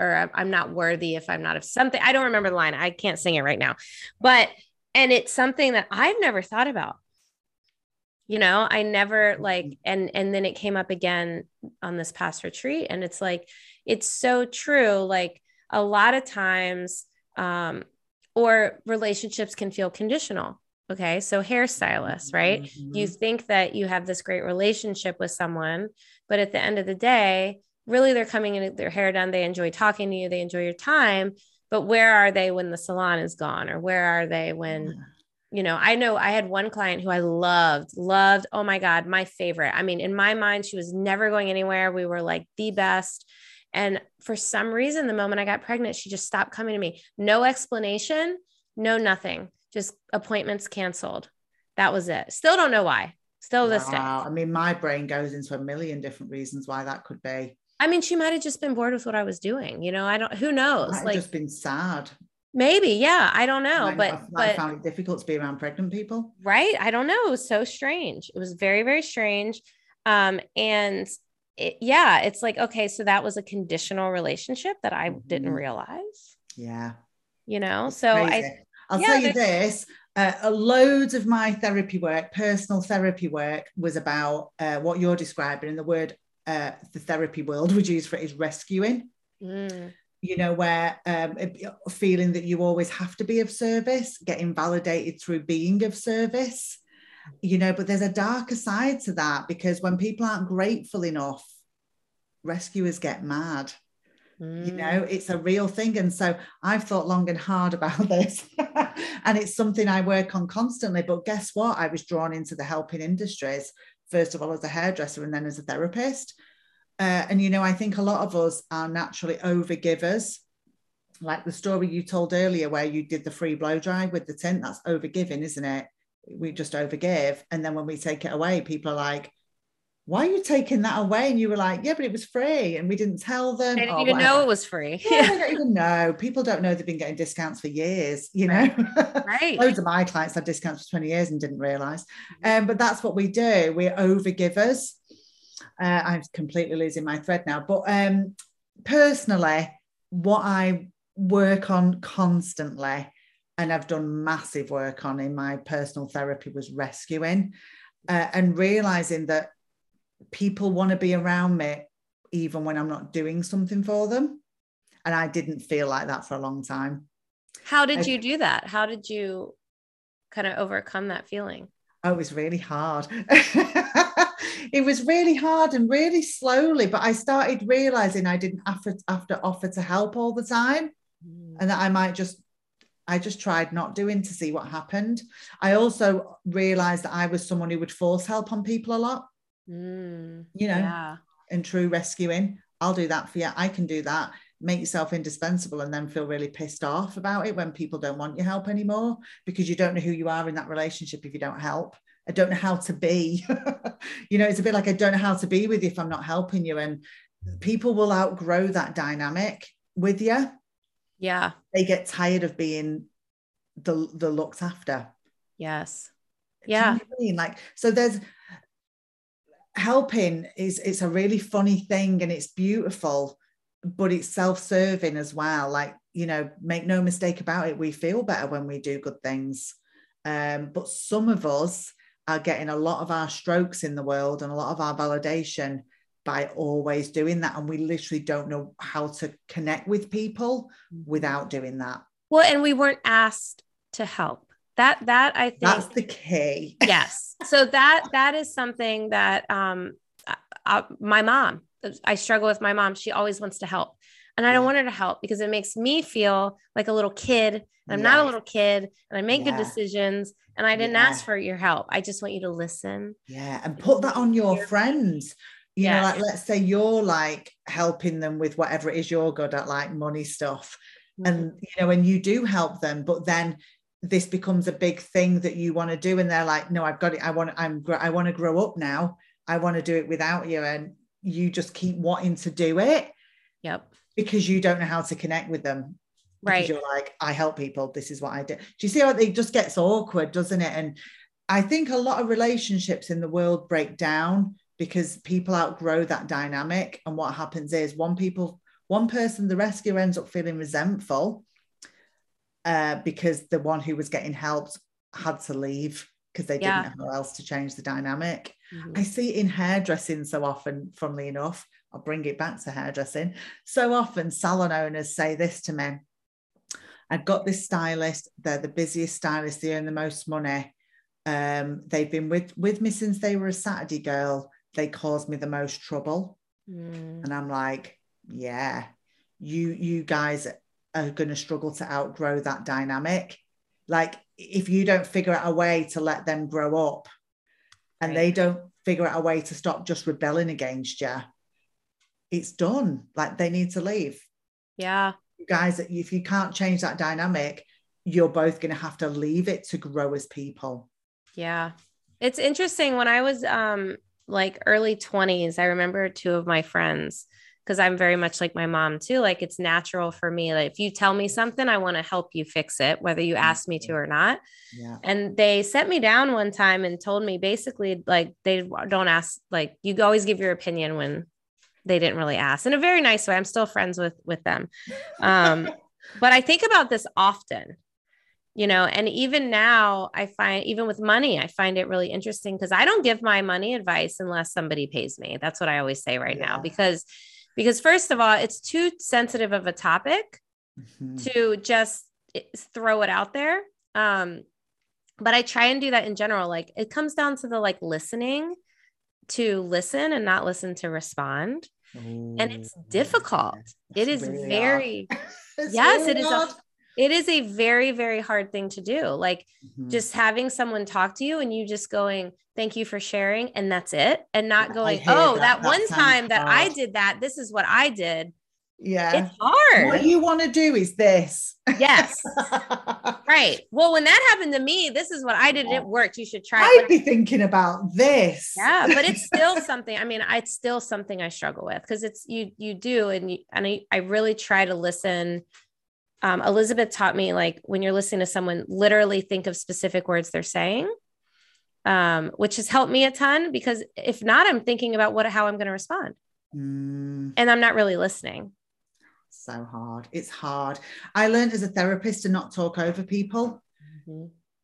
or I'm not worthy if I'm not of something. I don't remember the line. I can't sing it right now. But and it's something that I've never thought about. You know, I never like mm-hmm. and and then it came up again on this past retreat and it's like it's so true like a lot of times um or relationships can feel conditional. Okay. So hairstylist right? Mm-hmm. You think that you have this great relationship with someone, but at the end of the day, really they're coming in their hair done they enjoy talking to you they enjoy your time but where are they when the salon is gone or where are they when you know i know i had one client who i loved loved oh my god my favorite i mean in my mind she was never going anywhere we were like the best and for some reason the moment i got pregnant she just stopped coming to me no explanation no nothing just appointments canceled that was it still don't know why still this wow. day i mean my brain goes into a million different reasons why that could be I mean, she might have just been bored with what I was doing. You know, I don't. Who knows? like, just been sad. Maybe, yeah. I don't know, I, but I, but I found it difficult to be around pregnant people. Right? I don't know. It was so strange. It was very, very strange. Um, and it, yeah, it's like okay, so that was a conditional relationship that I mm-hmm. didn't realize. Yeah. You know, so Crazy. I. I'll yeah, tell you this. Uh, loads of my therapy work, personal therapy work, was about uh, what you're describing, and the word uh, the therapy world would use for it is rescuing. Mm. You know, where um, feeling that you always have to be of service, getting validated through being of service, you know, but there's a darker side to that because when people aren't grateful enough, rescuers get mad. Mm. You know, it's a real thing. And so I've thought long and hard about (laughs) this. and it's something I work on constantly. But guess what? I was drawn into the helping industries first of all as a hairdresser and then as a therapist. Uh, and you know, I think a lot of us are naturally overgivers. Like the story you told earlier, where you did the free blow dry with the tint, that's overgiving, isn't it? We just overgive. And then when we take it away, people are like, why are you taking that away? And you were like, yeah, but it was free. And we didn't tell them. They didn't even whatever. know it was free. Yeah, they (laughs) don't even know. People don't know they've been getting discounts for years, you know. (laughs) Right. Loads of my clients have discounts for 20 years and didn't realize. Mm-hmm. Um, but that's what we do. We're overgivers. Uh, I'm completely losing my thread now. But um, personally, what I work on constantly and I've done massive work on in my personal therapy was rescuing uh, and realizing that people want to be around me even when I'm not doing something for them. And I didn't feel like that for a long time. How did I, you do that? How did you kind of overcome that feeling? Oh, it was really hard. (laughs) it was really hard and really slowly, but I started realizing I didn't have to, have to offer to help all the time Mm. and that I might just I just tried not doing to see what happened. I also realized that I was someone who would force help on people a lot, Mm. you know, Yeah. in true rescuing. I'll do that for you. I can do that. Make yourself indispensable and then feel really pissed off about it when people don't want your help anymore because you don't know who you are in that relationship if you don't help. I don't know how to be. (laughs) you know, it's a bit like I don't know how to be with you if I'm not helping you. And people will outgrow that dynamic with you. Yeah. They get tired of being the the looked after. Yes. Do you know Yeah. I mean? Like, so there's helping is it's a really funny thing and it's beautiful, but it's self-serving as well. Like, you know, make no mistake about it, we feel better when we do good things. Um, but some of us are getting a lot of our strokes in the world and a lot of our validation by always doing that. And we literally don't know how to connect with people without doing that. Well, and we weren't asked to help. That that I think That's the key. (laughs) yes. So that that is something that um I, I- my mom I struggle with my mom. She always wants to help. And I don't want her to help because it makes me feel like a little kid. And I'm not a little kid and I make good decisions and I didn't Yeah. ask for your help. I just want you to listen. Yeah, and put that on your friends. You know, like let's say you're like helping them with whatever it is you're good at, like money stuff. Mm-hmm. And you know, and you do help them, but then this becomes a big thing that you want to do, and they're like, "No, I've got it. I want. I'm. I want to grow up now. I want to do it without you." And you just keep wanting to do it Yep. Because you don't know how to connect with them. Because Right. you're like, I help people. This is what I do. Do you see how it just gets awkward, doesn't it? And I think a lot of relationships in the world break down because people outgrow that dynamic. And what happens is one people, one person, the rescuer ends up feeling resentful uh, because the one who was getting helped had to leave because they Yeah. didn't know how else to change the dynamic. Mhm. I see it in hairdressing so often, funnily enough. I'll bring it back to hairdressing. So often, salon owners say this to me I've got this stylist, they're the busiest stylist, they earn the most money. Um, they've been with, with me since they were a Saturday girl. They cause me the most trouble. Mm. And I'm like, yeah, you you guys are going to struggle to outgrow that dynamic. Like if you don't figure out a way to let them grow up and Right. they don't figure out a way to stop just rebelling against you, it's done. Like they need to leave. Yeah. You guys, if you can't change that dynamic, you're both going to have to leave it to grow as people. Yeah. It's interesting when I was um like early 20s, I remember two of my friends because I'm very much like my mom too. Like it's natural for me. Like if you tell me something, I want to help you fix it, whether you ask me to or not. Yeah. And they set me down one time and told me basically like they don't ask, like you always give your opinion when they didn't really ask in a very nice way. I'm still friends with with them. Um, (laughs) but I think about this often, you know, and even now I find even with money, I find it really interesting because I don't give my money advice unless somebody pays me. That's what I always say right now because because first of all, it's too sensitive of a topic Mhm. to just throw it out there. Um, but I try and do that in general. Like it comes down to the like listening to listen and not listen to respond. And it's difficult. It is really very, (laughs) yes, really it is a, it is a very, very hard thing to do. Like Mhm. just having someone talk to you and you just going, thank you for sharing. And that's it. And not going, oh, that. that, That one time that I did that, this is what I did. Yeah. It's hard. What you want to do is this. yes. (laughs) Right. Well, when that happened to me, this is what I did. It worked. You should try. I'd But- be thinking about this. yeah, but it's (laughs) still something. I mean, it's still something I struggle with because it's you. You do, and you, and I, I really try to listen. Um, Elizabeth taught me like when you're listening to someone, literally think of specific words they're saying, um, which has helped me a ton. Because if not, I'm thinking about what how I'm going to respond, Mm, and I'm not really listening. So hard. It's hard. I learned as a therapist to not talk over people.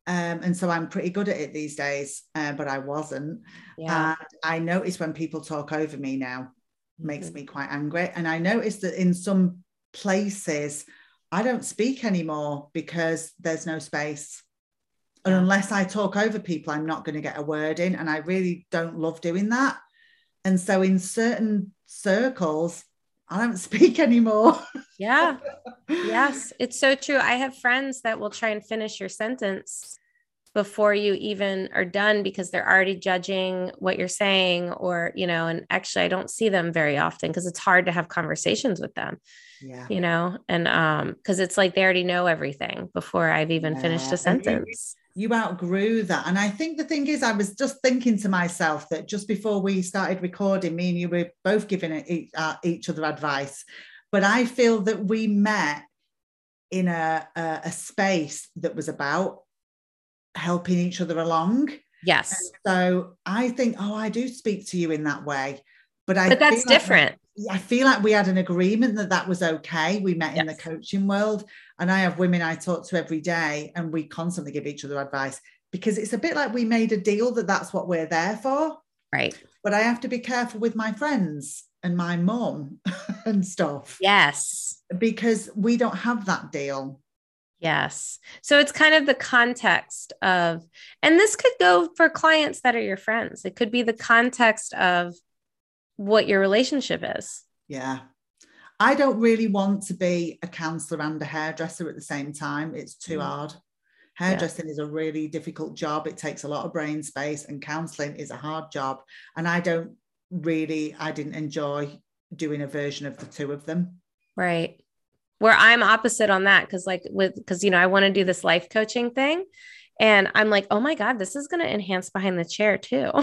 Um, and so I'm pretty good at it these days, uh, but I wasn't. Yeah. And I notice when people talk over me now, makes Mhm. me quite angry. And I notice that in some places, I don't speak anymore because there's no space. And unless I talk over people, I'm not going to get a word in. And I really don't love doing that. And so in certain circles, I don't speak anymore. Yeah. (laughs) yes. It's so true. I have friends that will try and finish your sentence before you even are done because they're already judging what you're saying or you know and actually i don't see them very often because it's hard to have conversations with them yeah you know and um because it's like they already know everything before i've even yeah. finished a sentence you, outgrew that and i think the thing is i was just thinking to myself that just before we started recording me and you were both giving each, uh, each other advice but i feel that we met in a, a, a space that was about helping each other along. Yes. And so I think, oh, I do speak to you in that way, but I. But that's different. Like, I feel like we had an agreement that that was okay. We met yes. in the coaching world, and I have women I talk to every day, and we constantly give each other advice because it's a bit like we made a deal that that's what we're there for. Right. But I have to be careful with my friends and my mom (laughs) and stuff. Yes. Because we don't have that deal. Yes. So it's kind of the context of, and this could go for clients that are your friends. It could be the context of what your relationship is. Yeah. I don't really want to be a counselor and a hairdresser at the same time. It's too mm. hard. Hairdressing yeah. is a really difficult job. It takes a lot of brain space, and counseling is a hard job. And I don't really, I didn't enjoy doing a version of the two of them. Right where I'm opposite on that because like with because you know I want to do this life coaching thing and I'm like oh my god this is going to enhance behind the chair too. (laughs)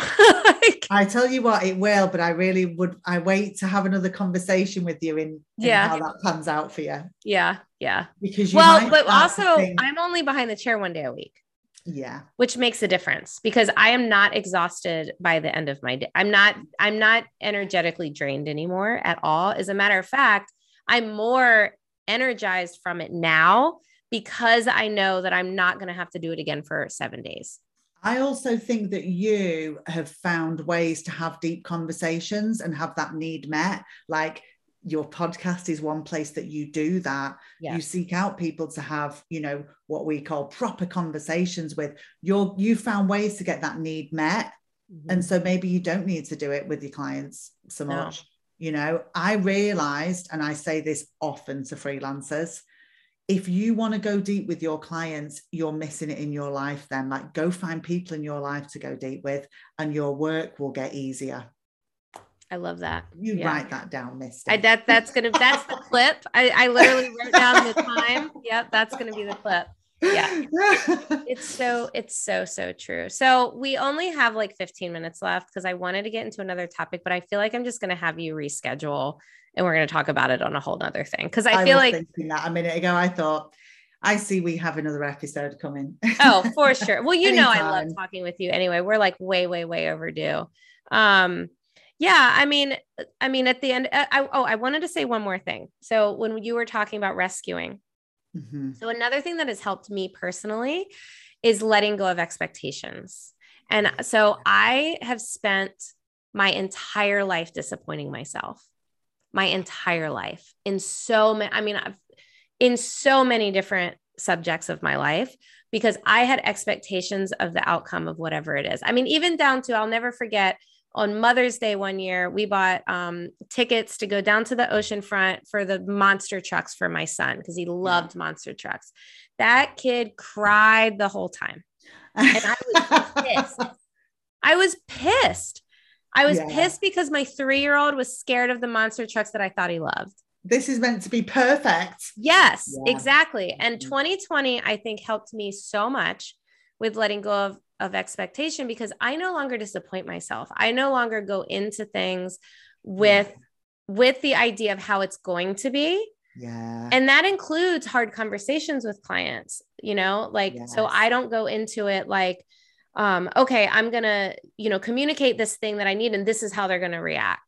Like, I tell you what it will but I really would I wait to have another conversation with you in, in yeah. how that pans out for you. Yeah yeah. Because well but also think, I'm only behind the chair one day a week. Yeah. Which makes a difference because i am not exhausted by the end of my day. I'm not i'm not energetically drained anymore at all. As a matter of fact i'm more energized from it now because I know that I'm not going to have to do it again for seven days. I also think that you have found ways to have deep conversations and have that need met. Like your podcast is one place that you do that. Yes. You seek out people to have, you know, what we call proper conversations with. You're you found ways to get that need met. Mm-hmm. And so maybe you don't need to do it with your clients so much. No. You know, I realized, and I say this often to freelancers, if you want to go deep with your clients, you're missing it in your life then. Like, go find people in your life to go deep with, and your work will get easier. I love that. You yeah. write that down, Misty. I, that that's gonna that's the (laughs) clip. I, I literally wrote down the time. Yep, that's gonna be the clip yeah. (laughs) It's so it's so so true. So we only have like 15 minutes left because i wanted to get into another topic but i feel like i'm just going to have you reschedule and we're going to talk about it on a whole nother thing because I, I feel like that a minute ago. I thought i see we have another episode coming. Oh for (laughs) sure. Well you know i love talking with you anyway. We're like way way way overdue. Um yeah i mean i mean at the end I, oh i wanted to say one more thing. So when you were talking about rescuing Mm-hmm. So, another thing that has helped me personally is letting go of expectations. And so, I have spent my entire life disappointing myself, my entire life in so many, I mean, I've in so many different subjects of my life because I had expectations of the outcome of whatever it is. I mean, even down to, I'll never forget on Mother's Day one year, we bought um, tickets to go down to the ocean front for the monster trucks for my son because he loved yeah. monster trucks. That kid cried the whole time. And I was pissed. (laughs) I was pissed. I was yeah. pissed because my three year old was scared of the monster trucks that I thought he loved. This is meant to be perfect. Yes, yeah. exactly. And 2020, I think, helped me so much with letting go of of expectation because I no longer disappoint myself. I no longer go into things with yeah. with the idea of how it's going to be. Yeah. And that includes hard conversations with clients, you know, like yes. so I don't go into it like um okay, I'm going to, you know, communicate this thing that I need and this is how they're going to react.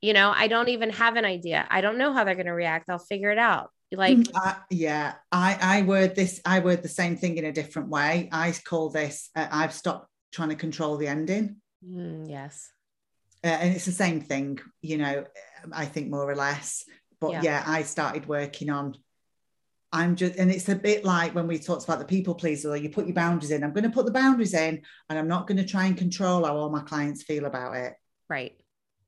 You know, I don't even have an idea. I don't know how they're going to react. I'll figure it out like uh, yeah i i word this i word the same thing in a different way i call this uh, i've stopped trying to control the ending mm, yes uh, and it's the same thing you know i think more or less but yeah. yeah i started working on I'm just, and it's a bit like when we talked about the people pleaser, you put your boundaries in. I'm going to put the boundaries in and I'm not going to try and control how all my clients feel about it. Right.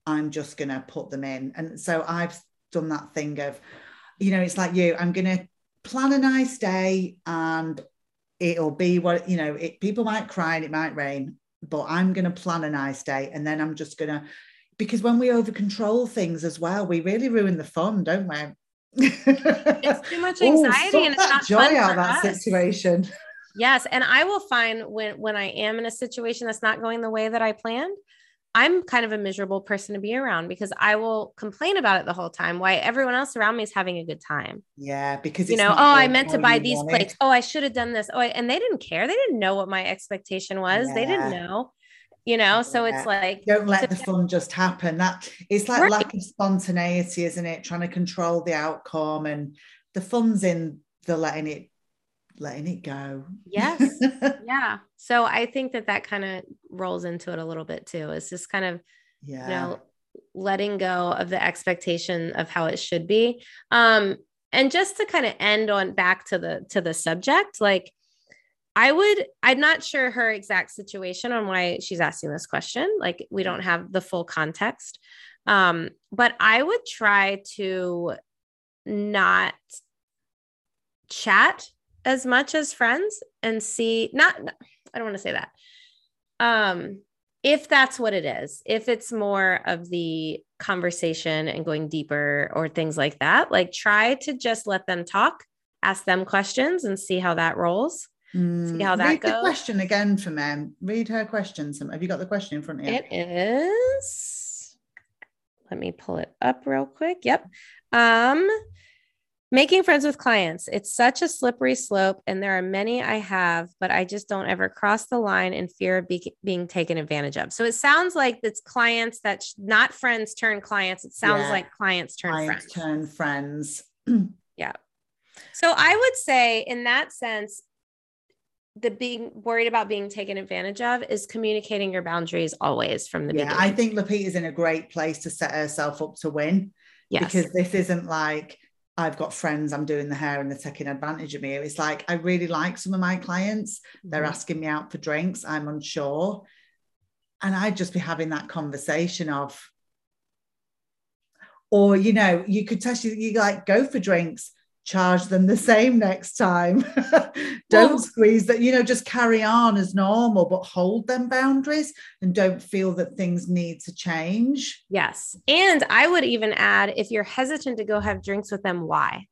I'm just going to put them in. And so I've done that thing of, you know, it's like you, I'm going to plan a nice day and it'll be what, you know, it, people might cry and it might rain, but I'm going to plan a nice day. And then I'm just going to, because when we over control things as well, we really ruin the fun, don't we? it's too much (laughs) anxiety Ooh, and it's not joy fun out for that us. situation. Yes, and I will find when when I am in a situation that's not going the way that I planned, I'm kind of a miserable person to be around because I will complain about it the whole time. Why everyone else around me is having a good time. Yeah, because You know, oh, I meant to buy these plates. it. Oh, I should have done this. Oh, I, and they didn't care. They didn't know what my expectation was. They didn't know. You know, so Yeah. it's like Don't let the fun just happen. That it's like Right. lack of spontaneity, isn't it? Trying to control the outcome and the fun's in the letting it letting it go. yes, (laughs) yeah. So I think that that kind of rolls into it a little bit too. It's just kind of yeah. you know letting go of the expectation of how it should be um and just to kind of end on back to the to the subject like i would i'm not sure her exact situation on why she's asking this question like we don't have the full context um but i would try to not chat as much as friends and see not i don't want to say that um if that's what it is if it's more of the conversation and going deeper or things like that like try to just let them talk ask them questions and see how that rolls Mm, how that Read the goes. question again for me. Read her question. Some- Have you got the question in front of you? It is. Let me pull it up real quick. Yep. Um, making friends with clients. It's such a slippery slope, and there are many I have, but I just don't ever cross the line in fear of be- being taken advantage of. So it sounds like it's clients that sh- not friends turn clients. It sounds Yeah. like clients turn Clients friends. turn friends. (clears throat) Yeah. So I would say, in that sense, the being worried about being taken advantage of is communicating your boundaries always from the yeah, beginning. I think Lupita's in a great place to set herself up to win. yes. because this isn't like I've got friends, I'm doing the hair and they're taking advantage of me. It's like I really like some of my clients. They're Mhm. asking me out for drinks. I'm unsure. And I'd just be having that conversation of, or you know, you could test you, you like go for drinks, charge them the same next time. (laughs) don't Well- squeeze that, you know, just carry on as normal, but hold them boundaries and don't feel that things need to change. Yes. And I would even add if you're hesitant to go have drinks with them, why?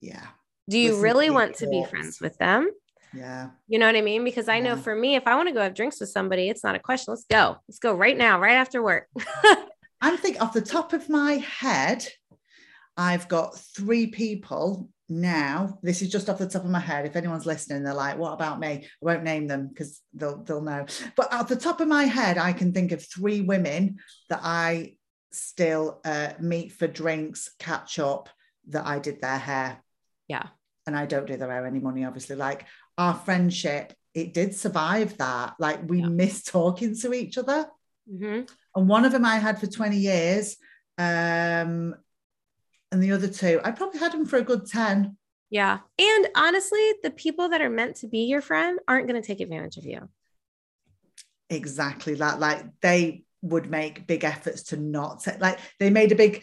Yeah. Do you Listen really your want to be friends with them? Yeah. You know what I mean? Because I know for me, if I want to go have drinks with somebody, it's not a question. Let's go. Let's go right now, right after work. (laughs) I'm thinking off the top of my head, I've got three people now. This is just off the top of my head. If anyone's listening, they're like, "What about me?" I won't name them because they'll they'll know. But off the top of my head, I can think of three women that I still uh, meet for drinks, catch up. That I did their hair. Yeah. and I don't do their hair any money. Obviously, like our friendship, it did survive that. Like we Yeah. missed talking to each other Mhm. and one of them I had for 20 years. Um, and the other two, I probably had them for a good 10. Yeah. And honestly, the people that are meant to be your friend aren't going to take advantage of you. Exactly that. Like they would make big efforts to not take, like they made a big,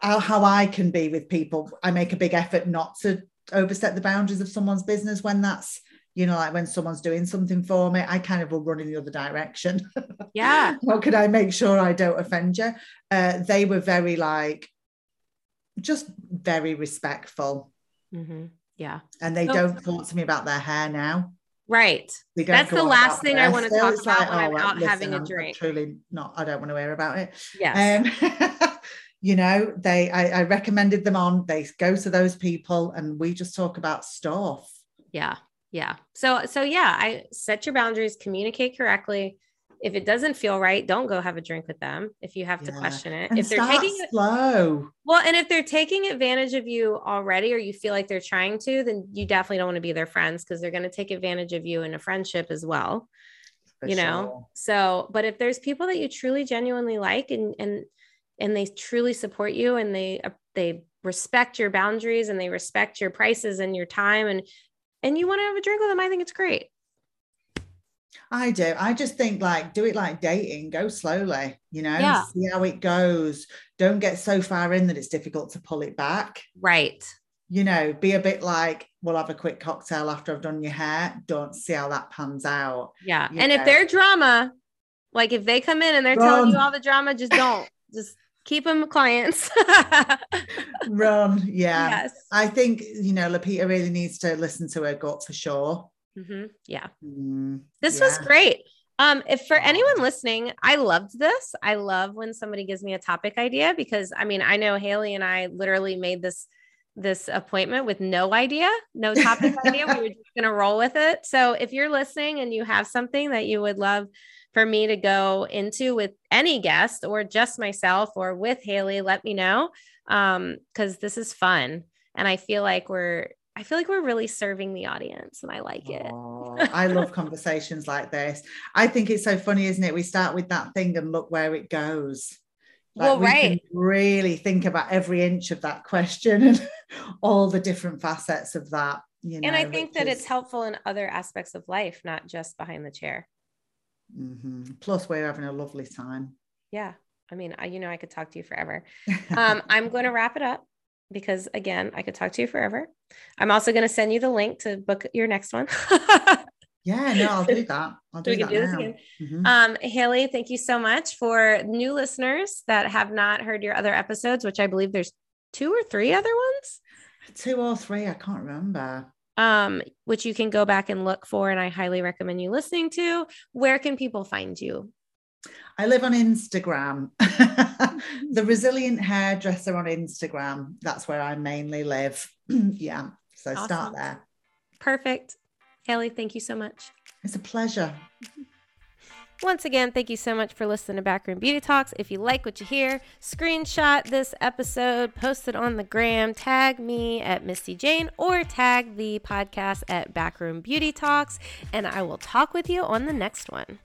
how, how I can be with people. I make a big effort not to overstep the boundaries of someone's business when that's, you know, like when someone's doing something for me, I kind of will run in the other direction. (laughs) Yeah. how could I make sure I don't offend you? Uh, they were very like, just very respectful. Mhm. Yeah. and they don't talk to me about their hair now. Right. That's the last thing their I wanna hairstyle. talk about like, when I'm oh, well, out having a I'm- I'm drink. truly not. I don't want to hear about it. Yes. Um, (laughs) you know, they. I, I recommended them on. They go to those people, and we just talk about stuff. Yeah. Yeah. So so yeah, I set your boundaries, communicate correctly. If it doesn't feel right, don't go have a drink with them if you have to question it. And if they're taking it slow. well, and if they're taking advantage of you already or you feel like they're trying to, then you definitely don't want to be their friends because they're going to take advantage of you in a friendship as well. for you know sure. so but if there's people that you truly genuinely like and and and they truly support you and they uh, they respect your boundaries and they respect your prices and your time and and you want to have a drink with them, I think it's great. I do. I just think like do it like dating, go slowly, you know, Yeah. see how it goes. Don't get so far in that it's difficult to pull it back. Right. You know, be a bit like, we'll have a quick cocktail after I've done your hair. Don't see how that pans out. Yeah. You And if they're drama, like if they come in and they're telling you all the drama, just don't. just keep them clients. (laughs) Run. Yeah. Yes. I think, you know, Lupita really needs to listen to her gut for sure. Hmm Yeah. Mm, This was great. Um, if for anyone listening, I loved this. I love when somebody gives me a topic idea because I mean, I know Haley and I literally made this this appointment with no idea, no (laughs) topic idea. We were just gonna roll with it. So if you're listening and you have something that you would love for me to go into with any guest or just myself or with Haley, let me know. Um, because this is fun. And I feel like we're I feel like we're really serving the audience and I like it. Oh, I love (laughs) conversations like this. I think it's so funny, isn't it? We start with that thing and look where it goes. Well, we right. really think about every inch of that question and (laughs) all the different facets of that. You know, and I think that is- it's helpful in other aspects of life, not just behind the chair. Mhm. Plus, we're having a lovely time. Yeah. I mean, I, you know, I could talk to you forever. (laughs) Um, I'm going to wrap it up because, again, I could talk to you forever. I'm also going to send you the link to book your next one. (laughs) yeah, no, I'll do that. I'll do we can that do this now. again. Mhm. Um, Haley, thank you so much for new listeners that have not heard your other episodes, which I believe there's two or three other ones. Two or three, I can't remember. Um, which you can go back and look for, and I highly recommend you listening to. Where can people find you? I live on Instagram. (laughs) the mm-hmm. resilient hairdresser on Instagram. That's where I mainly live. (clears throat) yeah. So Awesome. start there. Perfect. Haley, thank you so much. It's a pleasure. Mm-hmm. Once again, thank you so much for listening to Backroom Beauty Talks. If you like what you hear, screenshot this episode, post it on the gram, tag me at Misty Jane, or tag the podcast at Backroom Beauty Talks, and I will talk with you on the next one.